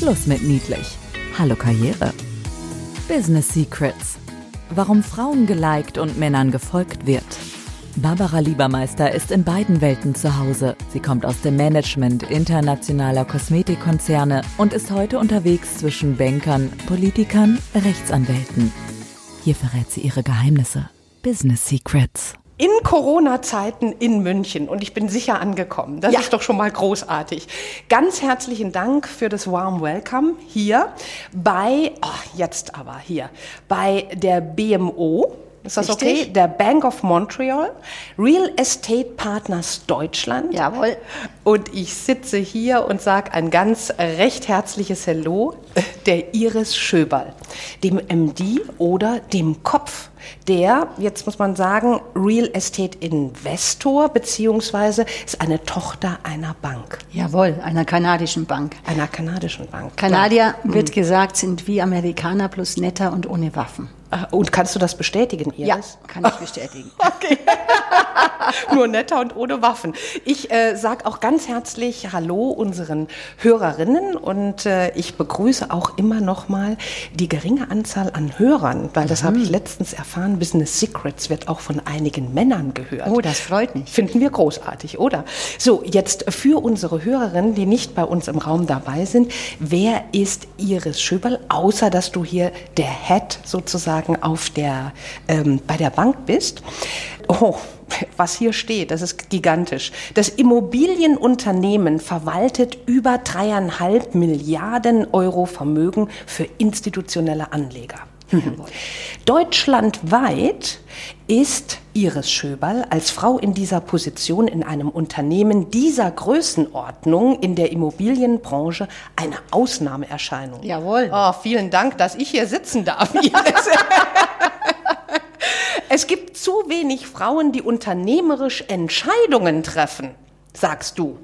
Schluss mit niedlich. Hallo Karriere. Business Secrets. Warum Frauen geliked und Männern gefolgt wird. Barbara Liebermeister ist in beiden Welten zu Hause. Sie kommt aus dem Management internationaler Kosmetikkonzerne und ist heute unterwegs zwischen Bankern, Politikern, Rechtsanwälten. Hier verrät sie ihre Geheimnisse. Business Secrets in Corona-Zeiten in München und ich bin sicher angekommen. Das ja. ist doch schon mal großartig. Ganz herzlichen Dank für das Warm Welcome hier bei, oh, jetzt aber hier, bei der BMO. Ist das Richtig? okay? Der Bank of Montreal, Real Estate Partners Deutschland. Jawohl. Und ich sitze hier und sage ein ganz recht herzliches Hello der Iris Schöberl, dem MD oder dem Kopf der, jetzt muss man sagen, Real Estate Investor, beziehungsweise ist eine Tochter einer Bank. Jawohl, einer kanadischen Bank. Einer kanadischen Bank. Kanadier, ja. wird mhm. gesagt, sind wie Amerikaner plus netter und ohne Waffen. Ah, und kannst du das bestätigen, Iris? Ja, kann ich bestätigen. okay. Nur netter und ohne Waffen. Ich äh, sage auch ganz herzlich Hallo unseren Hörerinnen und äh, ich begrüße auch immer noch mal die geringe Anzahl an Hörern, weil das mhm. habe ich letztens erfahren. Business Secrets wird auch von einigen Männern gehört. Oh, das freut mich. Finden wir großartig, oder? So, jetzt für unsere Hörerinnen, die nicht bei uns im Raum dabei sind, wer ist Iris Schöberl, außer dass du hier der Head sozusagen sozusagen auf der, ähm, bei der Bank bist. Oh, was hier steht, das ist gigantisch. Das Immobilienunternehmen verwaltet über dreieinhalb Milliarden Euro Vermögen für institutionelle Anleger. Deutschlandweit ist Iris Schöberl als Frau in dieser Position in einem Unternehmen dieser Größenordnung in der Immobilienbranche eine Ausnahmeerscheinung. Jawohl. Oh, vielen Dank, dass ich hier sitzen darf. Es gibt zu wenig Frauen, die unternehmerisch Entscheidungen treffen sagst du,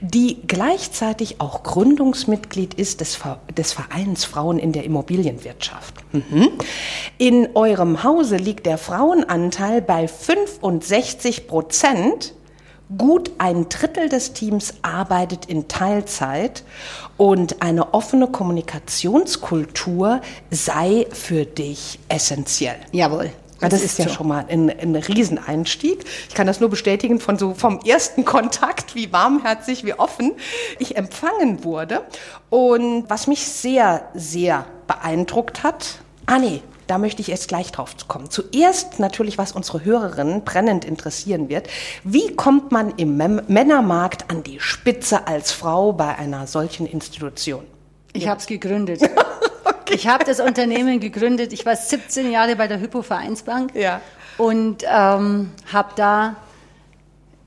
die gleichzeitig auch Gründungsmitglied ist des, des Vereins Frauen in der Immobilienwirtschaft. Mhm. In eurem Hause liegt der Frauenanteil bei 65 Prozent. Gut ein Drittel des Teams arbeitet in Teilzeit und eine offene Kommunikationskultur sei für dich essentiell. Jawohl. Das, das ist, ja so. schon mal ein, ein Rieseneinstieg. Ich kann das nur bestätigen von so vom ersten Kontakt, wie warmherzig, wie offen ich empfangen wurde. Und was mich sehr, sehr beeindruckt hat, ah nee, da möchte ich jetzt gleich drauf kommen. Zuerst natürlich, was unsere Hörerinnen brennend interessieren wird. Wie kommt man im Männermarkt an die Spitze als Frau bei einer solchen Institution? Ich habe es gegründet. Ich habe das Unternehmen gegründet. Ich war 17 Jahre bei der Hypo Vereinsbank ja. und ähm, habe da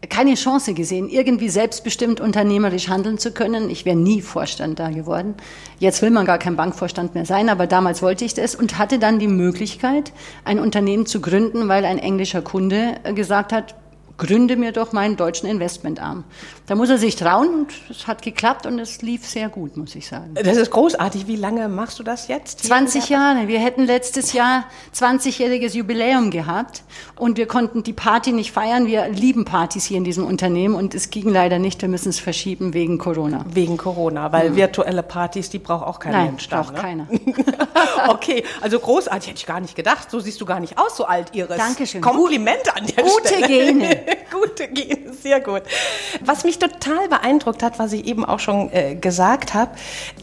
keine Chance gesehen, irgendwie selbstbestimmt unternehmerisch handeln zu können. Ich wäre nie Vorstand da geworden. Jetzt will man gar kein Bankvorstand mehr sein, aber damals wollte ich das und hatte dann die Möglichkeit, ein Unternehmen zu gründen, weil ein englischer Kunde gesagt hat, gründe mir doch meinen deutschen Investmentarm. Da muss er sich trauen und es hat geklappt und es lief sehr gut, muss ich sagen. Das ist großartig. Wie lange machst du das jetzt? 20 Jahre. Wir hätten letztes Jahr 20-jähriges Jubiläum gehabt und wir konnten die Party nicht feiern. Wir lieben Partys hier in diesem Unternehmen und es ging leider nicht. Wir müssen es verschieben wegen Corona. Wegen Corona, weil mhm. virtuelle Partys, die braucht auch kein Nein, Mensch. braucht ne? keiner. okay, also großartig, hätte ich gar nicht gedacht. So siehst du gar nicht aus, so alt, Iris. Dankeschön. Komplimente an der Gute Stelle. Gute Gene. Gute Gene, sehr gut. Was mich total beeindruckt hat, was ich eben auch schon äh, gesagt habe,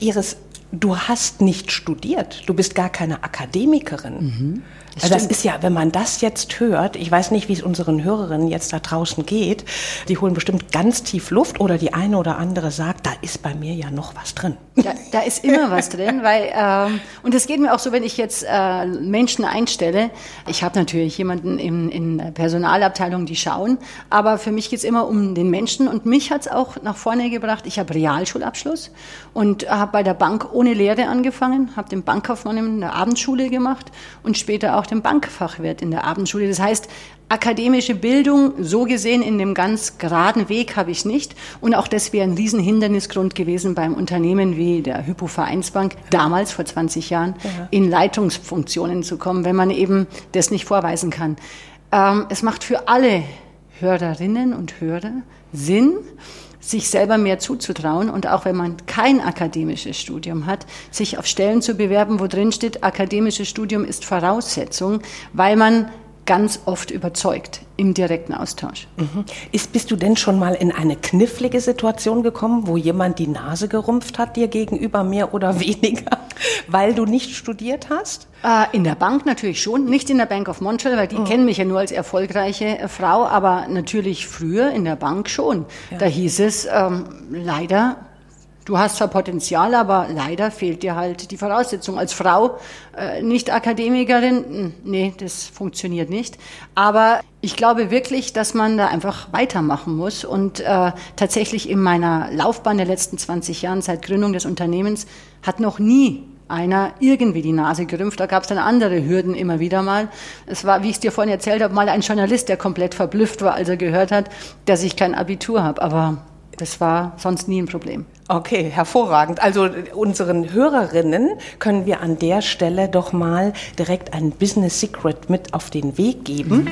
Iris, du hast nicht studiert. Du bist gar keine Akademikerin. Mhm. Das, das ist ja, wenn man das jetzt hört, ich weiß nicht, wie es unseren Hörerinnen jetzt da draußen geht, die holen bestimmt ganz tief Luft oder die eine oder andere sagt, da ist bei mir ja noch was drin. Da, da ist immer was drin, weil, ähm, und es geht mir auch so, wenn ich jetzt äh, Menschen einstelle, ich habe natürlich jemanden in, in Personalabteilung, die schauen, aber für mich geht es immer um den Menschen und mich hat es auch nach vorne gebracht, ich habe Realschulabschluss und habe bei der Bank ohne Lehre angefangen, habe den Bankkaufmann in der Abendschule gemacht und später auch dem Bankfachwirt in der Abendschule. Das heißt, akademische Bildung, so gesehen in dem ganz geraden Weg habe ich nicht. Und auch das wäre ein Riesenhindernisgrund gewesen beim Unternehmen wie der Hypo Vereinsbank, damals vor 20 Jahren, ja. in Leitungsfunktionen zu kommen, wenn man eben das nicht vorweisen kann. Ähm, es macht für alle Hörerinnen und Hörer Sinn, sich selber mehr zuzutrauen und auch wenn man kein akademisches Studium hat, sich auf Stellen zu bewerben, wo drin steht, akademisches Studium ist Voraussetzung, weil man ganz oft überzeugt im direkten Austausch. Mhm. Ist, bist du denn schon mal in eine knifflige Situation gekommen, wo jemand die Nase gerumpft hat dir gegenüber mehr oder weniger, weil du nicht studiert hast? Äh, in der Bank natürlich schon, nicht in der Bank of Montreal, weil die mhm. kennen mich ja nur als erfolgreiche äh, Frau, aber natürlich früher in der Bank schon. Ja. Da hieß es ähm, leider Du hast zwar Potenzial, aber leider fehlt dir halt die Voraussetzung. Als Frau, äh, nicht Akademikerin, hm, nee, das funktioniert nicht. Aber ich glaube wirklich, dass man da einfach weitermachen muss. Und äh, tatsächlich in meiner Laufbahn der letzten 20 Jahren seit Gründung des Unternehmens hat noch nie einer irgendwie die Nase gerümpft. Da gab es dann andere Hürden immer wieder mal. Es war, wie ich es dir vorhin erzählt habe, mal ein Journalist, der komplett verblüfft war, als er gehört hat, dass ich kein Abitur habe. Aber das war sonst nie ein Problem. Okay, hervorragend. Also unseren Hörerinnen können wir an der Stelle doch mal direkt ein Business Secret mit auf den Weg geben. Mhm.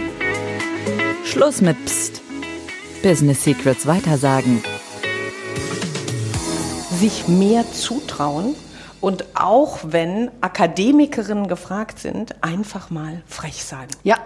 Schluss mit Psst. Business Secrets weitersagen. Sich mehr zutrauen und auch wenn Akademikerinnen gefragt sind, einfach mal frech sein. Ja,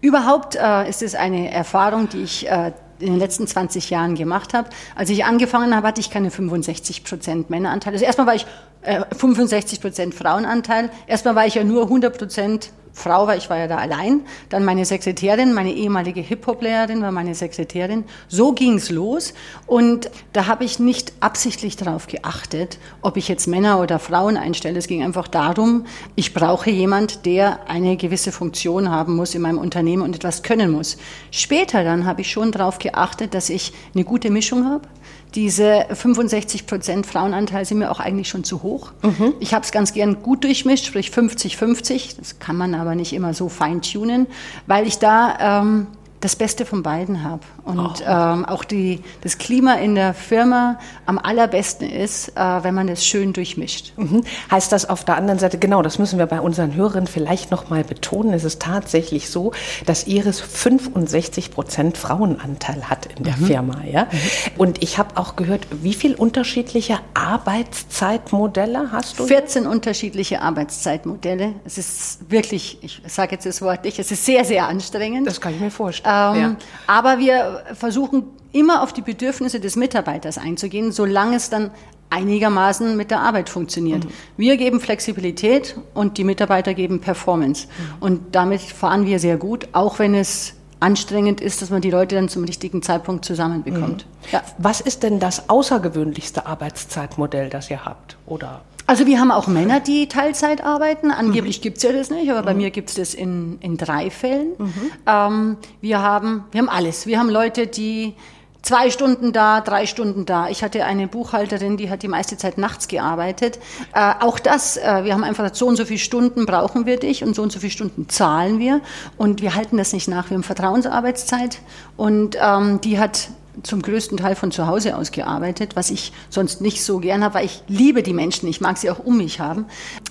überhaupt äh, ist es eine Erfahrung, die ich äh, in den letzten 20 Jahren gemacht habe. Als ich angefangen habe, hatte ich keine 65 Prozent Männeranteil. Also erstmal war ich äh, 65 Prozent Frauenanteil. Erstmal war ich ja nur 100 Prozent Frau, weil ich war ja da allein. Dann meine Sekretärin, meine ehemalige Hip-Hop-Lehrerin war meine Sekretärin. So ging's los. Und da habe ich nicht absichtlich darauf geachtet, ob ich jetzt Männer oder Frauen einstelle. Es ging einfach darum, ich brauche jemand, der eine gewisse Funktion haben muss in meinem Unternehmen und etwas können muss. Später dann habe ich schon darauf geachtet, dass ich eine gute Mischung habe diese 65 Prozent Frauenanteil sind mir auch eigentlich schon zu hoch. Mhm. Ich habe es ganz gern gut durchmischt, sprich 50-50. Das kann man aber nicht immer so feintunen, weil ich da ähm, das Beste von beiden habe. Und oh. ähm, auch die, das Klima in der Firma am allerbesten ist, äh, wenn man es schön durchmischt. Mhm. Heißt das auf der anderen Seite, genau, das müssen wir bei unseren Hörern vielleicht nochmal betonen, es ist tatsächlich so, dass Iris 65 Prozent Frauenanteil hat in der mhm. Firma. Ja? Mhm. Und ich habe auch gehört, wie viele unterschiedliche Arbeitszeitmodelle hast du? 14 unterschiedliche Arbeitszeitmodelle. Es ist wirklich, ich sage jetzt das Wort nicht, es ist sehr, sehr anstrengend. Das kann ich mir vorstellen. Ähm, ja. Aber wir versuchen immer auf die Bedürfnisse des Mitarbeiters einzugehen, solange es dann einigermaßen mit der Arbeit funktioniert. Mhm. Wir geben Flexibilität und die Mitarbeiter geben Performance. Mhm. Und damit fahren wir sehr gut, auch wenn es anstrengend ist, dass man die Leute dann zum richtigen Zeitpunkt zusammenbekommt. Mhm. Ja. Was ist denn das außergewöhnlichste Arbeitszeitmodell, das ihr habt? Oder also wir haben auch Männer, die Teilzeit arbeiten. Angeblich mhm. gibt's ja das nicht, aber mhm. bei mir gibt's das in, in drei Fällen. Mhm. Ähm, wir, haben, wir haben alles. Wir haben Leute, die zwei Stunden da, drei Stunden da. Ich hatte eine Buchhalterin, die hat die meiste Zeit nachts gearbeitet. Äh, auch das, äh, wir haben einfach gesagt, so und so viele Stunden brauchen wir dich und so und so viele Stunden zahlen wir. Und wir halten das nicht nach. Wir haben Vertrauensarbeitszeit und ähm, die hat zum größten Teil von zu Hause aus gearbeitet, was ich sonst nicht so gern habe, weil ich liebe die Menschen, ich mag sie auch um mich haben.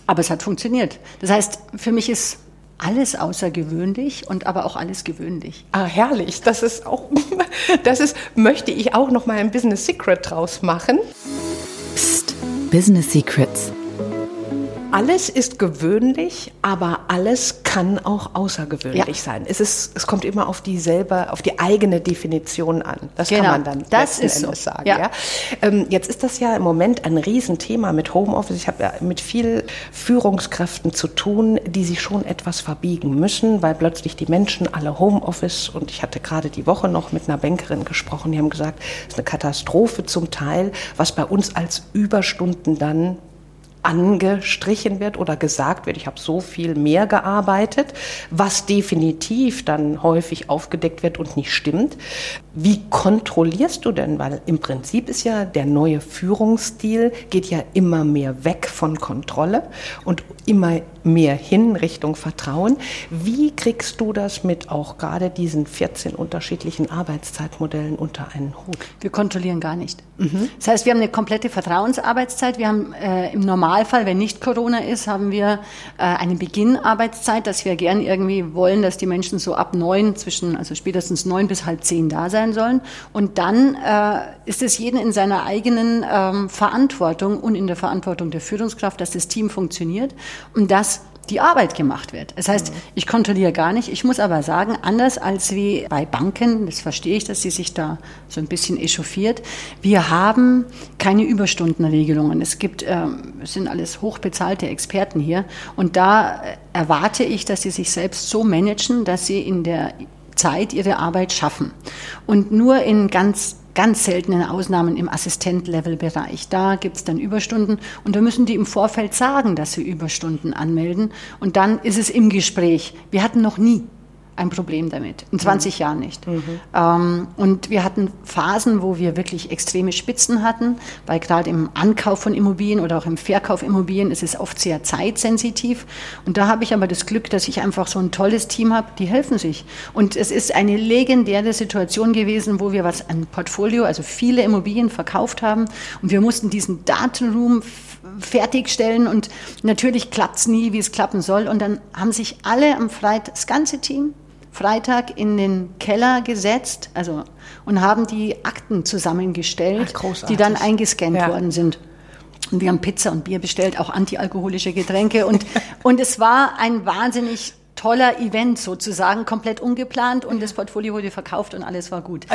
Aber es hat funktioniert. Das heißt, für mich ist alles außergewöhnlich und aber auch alles gewöhnlich. Ah, herrlich. Das ist auch, das ist, möchte ich auch noch mal ein Business Secret draus machen. Psst, Business Secrets. Alles ist gewöhnlich, aber alles kann auch außergewöhnlich ja. sein. Es, ist, es kommt immer auf dieselbe, auf die eigene Definition an. Das genau. kann man dann das ist Endes so. sagen. Ja. ja. Ähm, jetzt ist das ja im Moment ein Riesenthema mit Homeoffice. Ich habe ja mit viel Führungskräften zu tun, die sich schon etwas verbiegen müssen, weil plötzlich die Menschen alle Homeoffice und ich hatte gerade die Woche noch mit einer Bankerin gesprochen, die haben gesagt, es ist eine Katastrophe zum Teil, was bei uns als Überstunden dann angestrichen wird oder gesagt wird, ich habe so viel mehr gearbeitet, was definitiv dann häufig aufgedeckt wird und nicht stimmt. Wie kontrollierst du denn? Weil im Prinzip ist ja der neue Führungsstil geht ja immer mehr weg von Kontrolle und immer mehr hin Richtung Vertrauen. Wie kriegst du das mit auch gerade diesen 14 unterschiedlichen Arbeitszeitmodellen unter einen Hut? Wir kontrollieren gar nicht. Mhm. Das heißt, wir haben eine komplette Vertrauensarbeitszeit. Wir haben äh, im Normalfall, wenn nicht Corona ist, haben wir äh, eine Beginnarbeitszeit, dass wir gern irgendwie wollen, dass die Menschen so ab neun zwischen, also spätestens neun bis halb zehn da sein sollen. Und dann äh, ist es jeden in seiner eigenen ähm, Verantwortung und in der Verantwortung der Führungskraft, dass das Team funktioniert und dass die Arbeit gemacht wird. Das heißt, ich kontrolliere gar nicht. Ich muss aber sagen, anders als wie bei Banken, das verstehe ich, dass sie sich da so ein bisschen echauffiert, wir haben keine Überstundenregelungen. Es gibt, ähm, es sind alles hochbezahlte Experten hier und da erwarte ich, dass sie sich selbst so managen, dass sie in der Zeit ihre Arbeit schaffen. Und nur in ganz ganz seltenen Ausnahmen im Assistent-Level-Bereich. Da gibt es dann Überstunden und da müssen die im Vorfeld sagen, dass sie Überstunden anmelden und dann ist es im Gespräch. Wir hatten noch nie ein Problem damit. In 20 mhm. Jahren nicht. Mhm. Ähm, und wir hatten Phasen, wo wir wirklich extreme Spitzen hatten, weil gerade im Ankauf von Immobilien oder auch im Verkauf Immobilien ist es oft sehr zeitsensitiv. Und da habe ich aber das Glück, dass ich einfach so ein tolles Team habe, die helfen sich. Und es ist eine legendäre Situation gewesen, wo wir was an Portfolio, also viele Immobilien verkauft haben und wir mussten diesen Datenroom fertigstellen und natürlich klappt es nie, wie es klappen soll. Und dann haben sich alle am Freitag, das ganze Team, Freitag in den Keller gesetzt also, und haben die Akten zusammengestellt, Ach, die dann eingescannt ja. worden sind. Und wir haben Pizza und Bier bestellt, auch antialkoholische Getränke. Und, und es war ein wahnsinnig toller Event sozusagen, komplett ungeplant und das Portfolio wurde verkauft und alles war gut.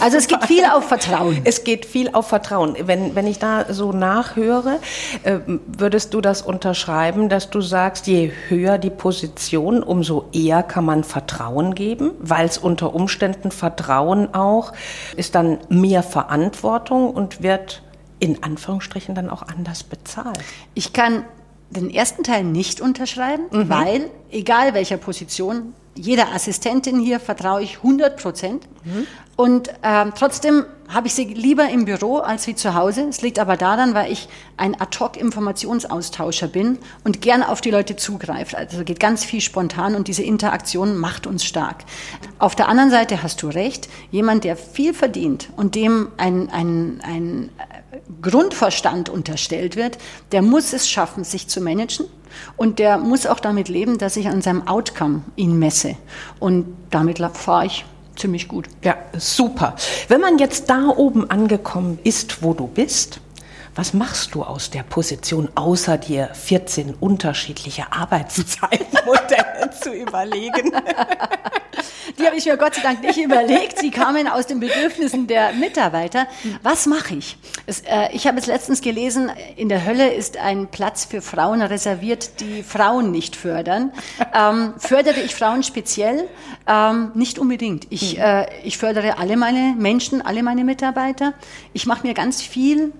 Also es geht viel auf Vertrauen. Es geht viel auf Vertrauen. Wenn, wenn ich da so nachhöre, äh, würdest du das unterschreiben, dass du sagst, je höher die Position, umso eher kann man Vertrauen geben, weil es unter Umständen Vertrauen auch ist dann mehr Verantwortung und wird in Anführungsstrichen dann auch anders bezahlt. Ich kann den ersten Teil nicht unterschreiben, mhm. weil, egal welcher Position, jeder Assistentin hier vertraue ich 100 Prozent. Mhm. Und ähm, trotzdem habe ich sie lieber im Büro als wie zu Hause. Es liegt aber daran, weil ich ein Ad-hoc-Informationsaustauscher bin und gern auf die Leute zugreift. Also geht ganz viel spontan und diese Interaktion macht uns stark. Auf der anderen Seite hast du recht, jemand, der viel verdient und dem ein, ein, ein Grundverstand unterstellt wird, der muss es schaffen, sich zu managen. Und der muss auch damit leben, dass ich an seinem Outcome ihn messe. Und damit fahre ich ziemlich gut. Ja, super. Wenn man jetzt da oben angekommen ist, wo du bist, was machst du aus der Position, außer dir 14 unterschiedliche Arbeitszeitmodelle zu überlegen? Die habe ich mir Gott sei Dank nicht überlegt. Sie kamen aus den Bedürfnissen der Mitarbeiter. Was mache ich? Es, äh, ich habe es letztens gelesen, in der Hölle ist ein Platz für Frauen reserviert, die Frauen nicht fördern. Ähm, fördere ich Frauen speziell? Ähm, nicht unbedingt. Ich, hm. äh, ich fördere alle meine Menschen, alle meine Mitarbeiter. Ich mache mir ganz viel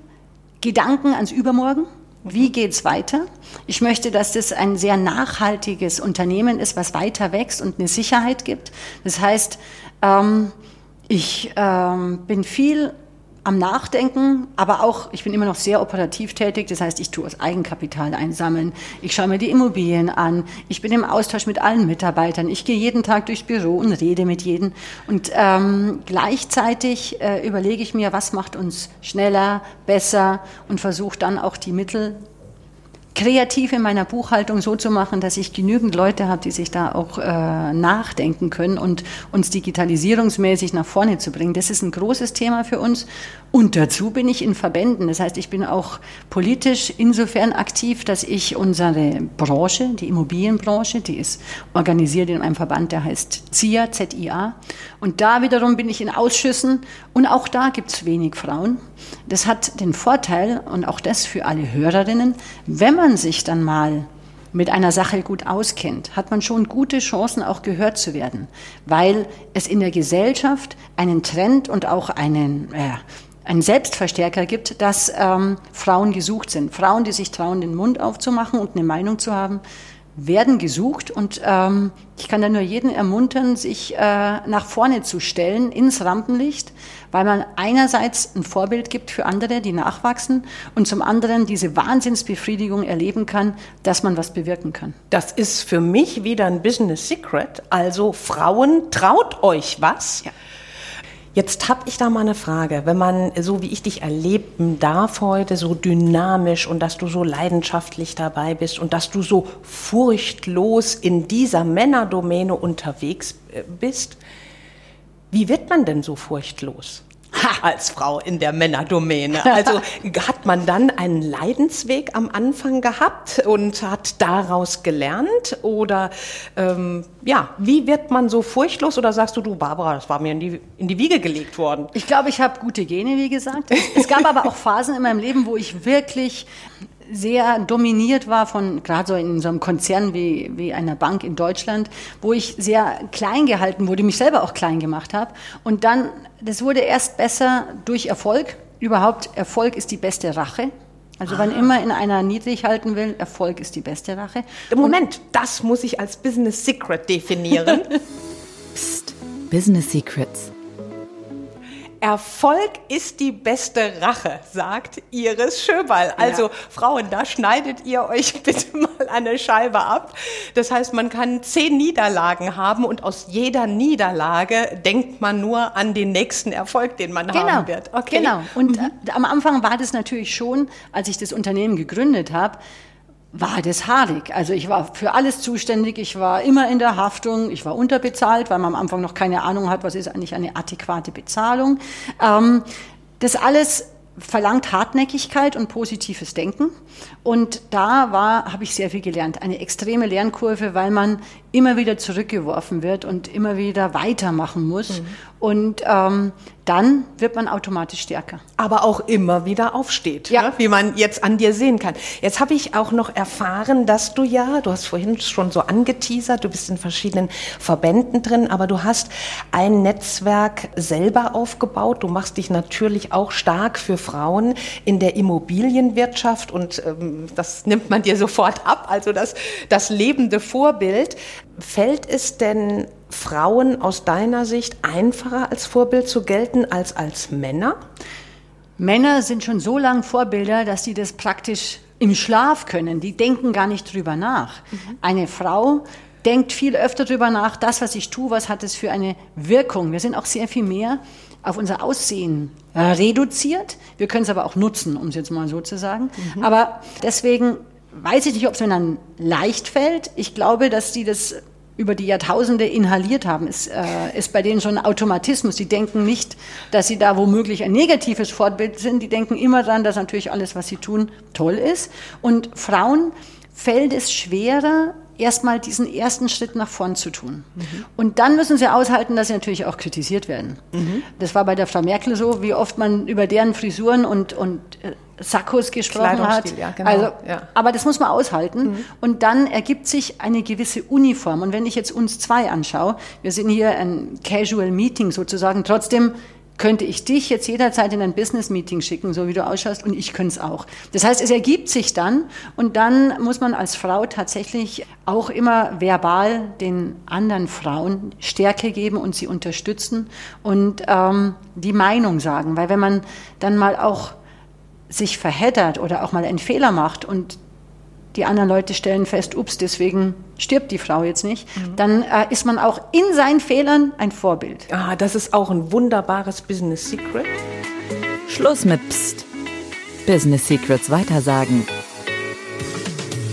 Gedanken ans Übermorgen. Wie geht's weiter? Ich möchte, dass das ein sehr nachhaltiges Unternehmen ist, was weiter wächst und eine Sicherheit gibt. Das heißt, ähm, ich ähm, bin viel am Nachdenken, aber auch, ich bin immer noch sehr operativ tätig, das heißt, ich tue das Eigenkapital einsammeln, ich schaue mir die Immobilien an, ich bin im Austausch mit allen Mitarbeitern, ich gehe jeden Tag durchs Büro und rede mit jedem. Und ähm, gleichzeitig äh, überlege ich mir, was macht uns schneller, besser und versuche dann auch die Mittel kreativ in meiner Buchhaltung so zu machen, dass ich genügend Leute habe, die sich da auch äh, nachdenken können und uns digitalisierungsmäßig nach vorne zu bringen. Das ist ein großes Thema für uns. Und dazu bin ich in Verbänden. Das heißt, ich bin auch politisch insofern aktiv, dass ich unsere Branche, die Immobilienbranche, die ist organisiert in einem Verband, der heißt ZIA, Z-I-A. Und da wiederum bin ich in Ausschüssen und auch da gibt es wenig Frauen. Das hat den Vorteil, und auch das für alle Hörerinnen, wenn man sich dann mal mit einer Sache gut auskennt, hat man schon gute Chancen, auch gehört zu werden, weil es in der Gesellschaft einen Trend und auch einen, äh, einen Selbstverstärker gibt, dass ähm, Frauen gesucht sind. Frauen, die sich trauen, den Mund aufzumachen und eine Meinung zu haben, werden gesucht und ähm, ich kann da nur jeden ermuntern, sich äh, nach vorne zu stellen ins Rampenlicht, weil man einerseits ein Vorbild gibt für andere, die nachwachsen und zum anderen diese Wahnsinnsbefriedigung erleben kann, dass man was bewirken kann. Das ist für mich wieder ein Business Secret. Also Frauen, traut euch was. Ja. Jetzt habe ich da mal eine Frage. Wenn man, so wie ich dich erleben darf heute, so dynamisch und dass du so leidenschaftlich dabei bist und dass du so furchtlos in dieser Männerdomäne unterwegs äh, bist, wie wird man denn so furchtlos? Als Frau in der Männerdomäne. Also hat man dann einen Leidensweg am Anfang gehabt und hat daraus gelernt? Oder ähm, ja, wie wird man so furchtlos? Oder sagst du, du Barbara, das war mir in die, in die Wiege gelegt worden? Ich glaube, ich habe gute Gene, wie gesagt. Es gab aber auch Phasen in meinem Leben, wo ich wirklich sehr dominiert war von, gerade so in so einem Konzern wie, wie einer Bank in Deutschland, wo ich sehr klein gehalten wurde, mich selber auch klein gemacht habe. Und dann, das wurde erst besser durch Erfolg. Überhaupt, Erfolg ist die beste Rache. Also wann immer in einer niedrig halten will, Erfolg ist die beste Rache. Moment, Und das muss ich als Business Secret definieren. Psst, Business Secrets. Erfolg ist die beste Rache, sagt Iris Schöball. Also ja. Frauen, da schneidet ihr euch bitte mal eine Scheibe ab. Das heißt, man kann zehn Niederlagen haben und aus jeder Niederlage denkt man nur an den nächsten Erfolg, den man genau. haben wird. Okay. Genau. Und mhm. Äh, am Anfang war das natürlich schon, als ich das Unternehmen gegründet habe, war das haarig. Also ich war für alles zuständig, ich war immer in der Haftung, ich war unterbezahlt, weil man am Anfang noch keine Ahnung hat, was ist eigentlich eine adäquate Bezahlung. Ähm, das alles verlangt Hartnäckigkeit und positives Denken. Und da war, habe ich sehr viel gelernt. Eine extreme Lernkurve, weil man immer wieder zurückgeworfen wird und immer wieder weitermachen muss. Mhm. Und ähm, dann wird man automatisch stärker. Aber auch immer wieder aufsteht, ja. ne? wie man jetzt an dir sehen kann. Jetzt habe ich auch noch erfahren, dass du ja, du hast vorhin schon so angeteasert, du bist in verschiedenen Verbänden drin, aber du hast ein Netzwerk selber aufgebaut. Du machst dich natürlich auch stark für Frauen in der Immobilienwirtschaft und ähm, das nimmt man dir sofort ab, also das, das lebende Vorbild. Fällt es denn Frauen aus deiner Sicht einfacher als Vorbild zu gelten als als Männer? Männer sind schon so lange Vorbilder, dass sie das praktisch im Schlaf können. Die denken gar nicht drüber nach. Mhm. Eine Frau denkt viel öfter drüber nach, das, was ich tue, was hat es für eine Wirkung. Wir sind auch sehr viel mehr auf unser Aussehen reduziert. Wir können es aber auch nutzen, um es jetzt mal so zu sagen. Mhm. Aber deswegen weiß ich nicht, ob es Männern leicht fällt. Ich glaube, dass die das über die Jahrtausende inhaliert haben, ist, äh, ist bei denen schon ein Automatismus. Die denken nicht, dass sie da womöglich ein negatives Fortbild sind. Die denken immer daran, dass natürlich alles, was sie tun, toll ist. Und Frauen fällt es schwerer, erstmal diesen ersten Schritt nach vorn zu tun. Mhm. Und dann müssen sie aushalten, dass sie natürlich auch kritisiert werden. Mhm. Das war bei der Frau Merkel so, wie oft man über deren Frisuren und, und äh, Sakkos gesprochen hat. Ja, genau. also, ja. Aber das muss man aushalten. Mhm. Und dann ergibt sich eine gewisse Uniform. Und wenn ich jetzt uns zwei anschaue, wir sind hier ein Casual Meeting sozusagen, trotzdem könnte ich dich jetzt jederzeit in ein Business-Meeting schicken, so wie du ausschaust, und ich könnte es auch. Das heißt, es ergibt sich dann und dann muss man als Frau tatsächlich auch immer verbal den anderen Frauen Stärke geben und sie unterstützen und ähm, die Meinung sagen. Weil wenn man dann mal auch sich verheddert oder auch mal einen Fehler macht und die anderen Leute stellen fest, ups, deswegen stirbt die Frau jetzt nicht, mhm. dann äh, ist man auch in seinen Fehlern ein Vorbild. Ah, das ist auch ein wunderbares Business Secret. Schluss mit Psst. Business Secrets weitersagen.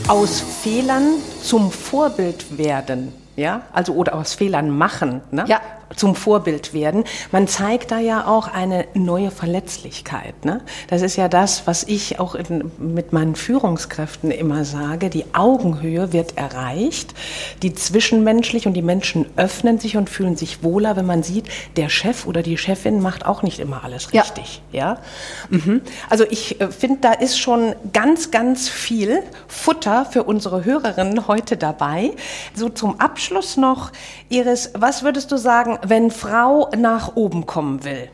Aus Fehlern zum Vorbild werden, ja, also oder aus Fehlern machen, ne? Ja zum Vorbild werden. Man zeigt da ja auch eine neue Verletzlichkeit. Ne? Das ist ja das, was ich auch in, mit meinen Führungskräften immer sage. Die Augenhöhe wird erreicht, die zwischenmenschlich und die Menschen öffnen sich und fühlen sich wohler, wenn man sieht, der Chef oder die Chefin macht auch nicht immer alles richtig. Ja. ja? Mhm. Also ich äh, finde, da ist schon ganz, ganz viel Futter für unsere Hörerinnen heute dabei. So zum Abschluss noch, Iris, was würdest du sagen, wenn Frau nach oben kommen will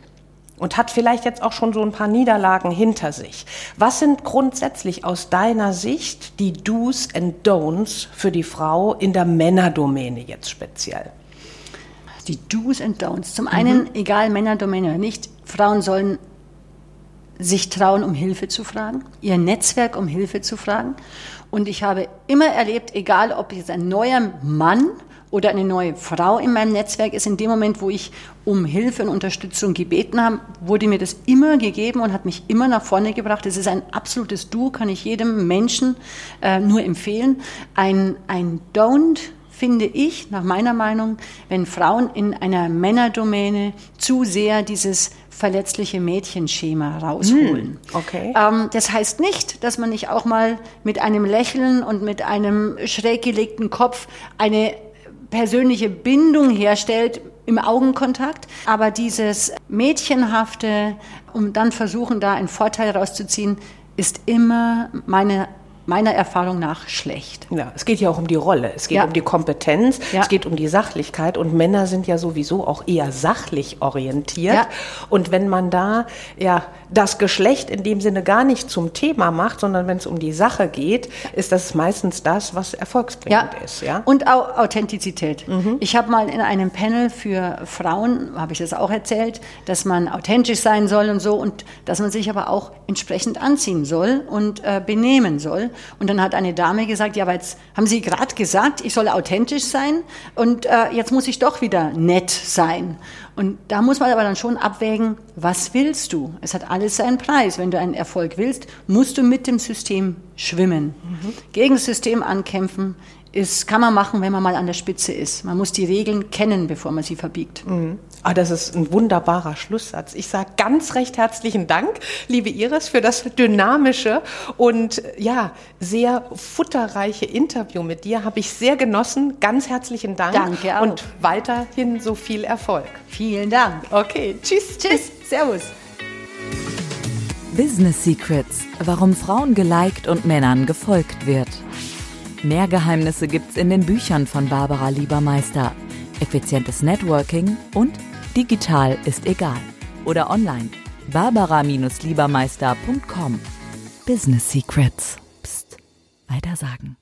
und hat vielleicht jetzt auch schon so ein paar Niederlagen hinter sich, was sind grundsätzlich aus deiner Sicht die Do's and Don'ts für die Frau in der Männerdomäne jetzt speziell? Die Do's and Don'ts. Zum einen, mhm. egal Männerdomäne oder nicht, Frauen sollen sich trauen, um Hilfe zu fragen, ihr Netzwerk um Hilfe zu fragen. Und ich habe immer erlebt, egal ob jetzt ein neuer Mann oder eine neue Frau in meinem Netzwerk ist, in dem Moment, wo ich um Hilfe und Unterstützung gebeten habe, wurde mir das immer gegeben und hat mich immer nach vorne gebracht. Es ist ein absolutes Du, kann ich jedem Menschen äh, nur empfehlen. Ein, ein Don't finde ich, nach meiner Meinung, wenn Frauen in einer Männerdomäne zu sehr dieses verletzliche Mädchenschema rausholen. Hm, okay. Ähm, das heißt nicht, dass man nicht auch mal mit einem Lächeln und mit einem schräg gelegten Kopf eine persönliche Bindung herstellt im Augenkontakt, aber dieses Mädchenhafte, um dann versuchen, da einen Vorteil rauszuziehen, ist immer meine meiner Erfahrung nach schlecht. Ja, es geht ja auch um die Rolle, es geht Ja. um die Kompetenz, Ja. es geht um die Sachlichkeit und Männer sind ja sowieso auch eher sachlich orientiert. Ja. Und wenn man da ja das Geschlecht in dem Sinne gar nicht zum Thema macht, sondern wenn es um die Sache geht, ist das meistens das, was erfolgsbringend ist. Ja? Mhm. Und auch Authentizität. Ich habe mal in einem Panel für Frauen, habe ich das auch erzählt, dass man authentisch sein soll und so und dass man sich aber auch entsprechend anziehen soll und äh, benehmen soll. Und dann hat eine Dame gesagt, ja, aber jetzt haben Sie gerade gesagt, ich soll authentisch sein und äh, jetzt muss ich doch wieder nett sein. Und da muss man aber dann schon abwägen, was willst du? Es hat alles seinen Preis. Wenn du einen Erfolg willst, musst du mit dem System schwimmen. Gegen das System ankämpfen ist, kann man machen, wenn man mal an der Spitze ist. Man muss die Regeln kennen, bevor man sie verbiegt. Ah, das ist ein wunderbarer Schlusssatz. Ich sage ganz recht herzlichen Dank, liebe Iris, für das dynamische und ja, sehr futterreiche Interview mit dir. Habe ich sehr genossen. Ganz herzlichen Dank. Danke auch. Und weiterhin so viel Erfolg. Vielen Dank. Okay, tschüss. Tschüss. Servus. Business Secrets, warum Frauen geliked und Männern gefolgt wird. Mehr Geheimnisse gibt's in den Büchern von Barbara Liebermeister. Effizientes Networking und digital ist egal. Oder online. Barbara-Liebermeister.com. Business Secrets. Psst. Weitersagen.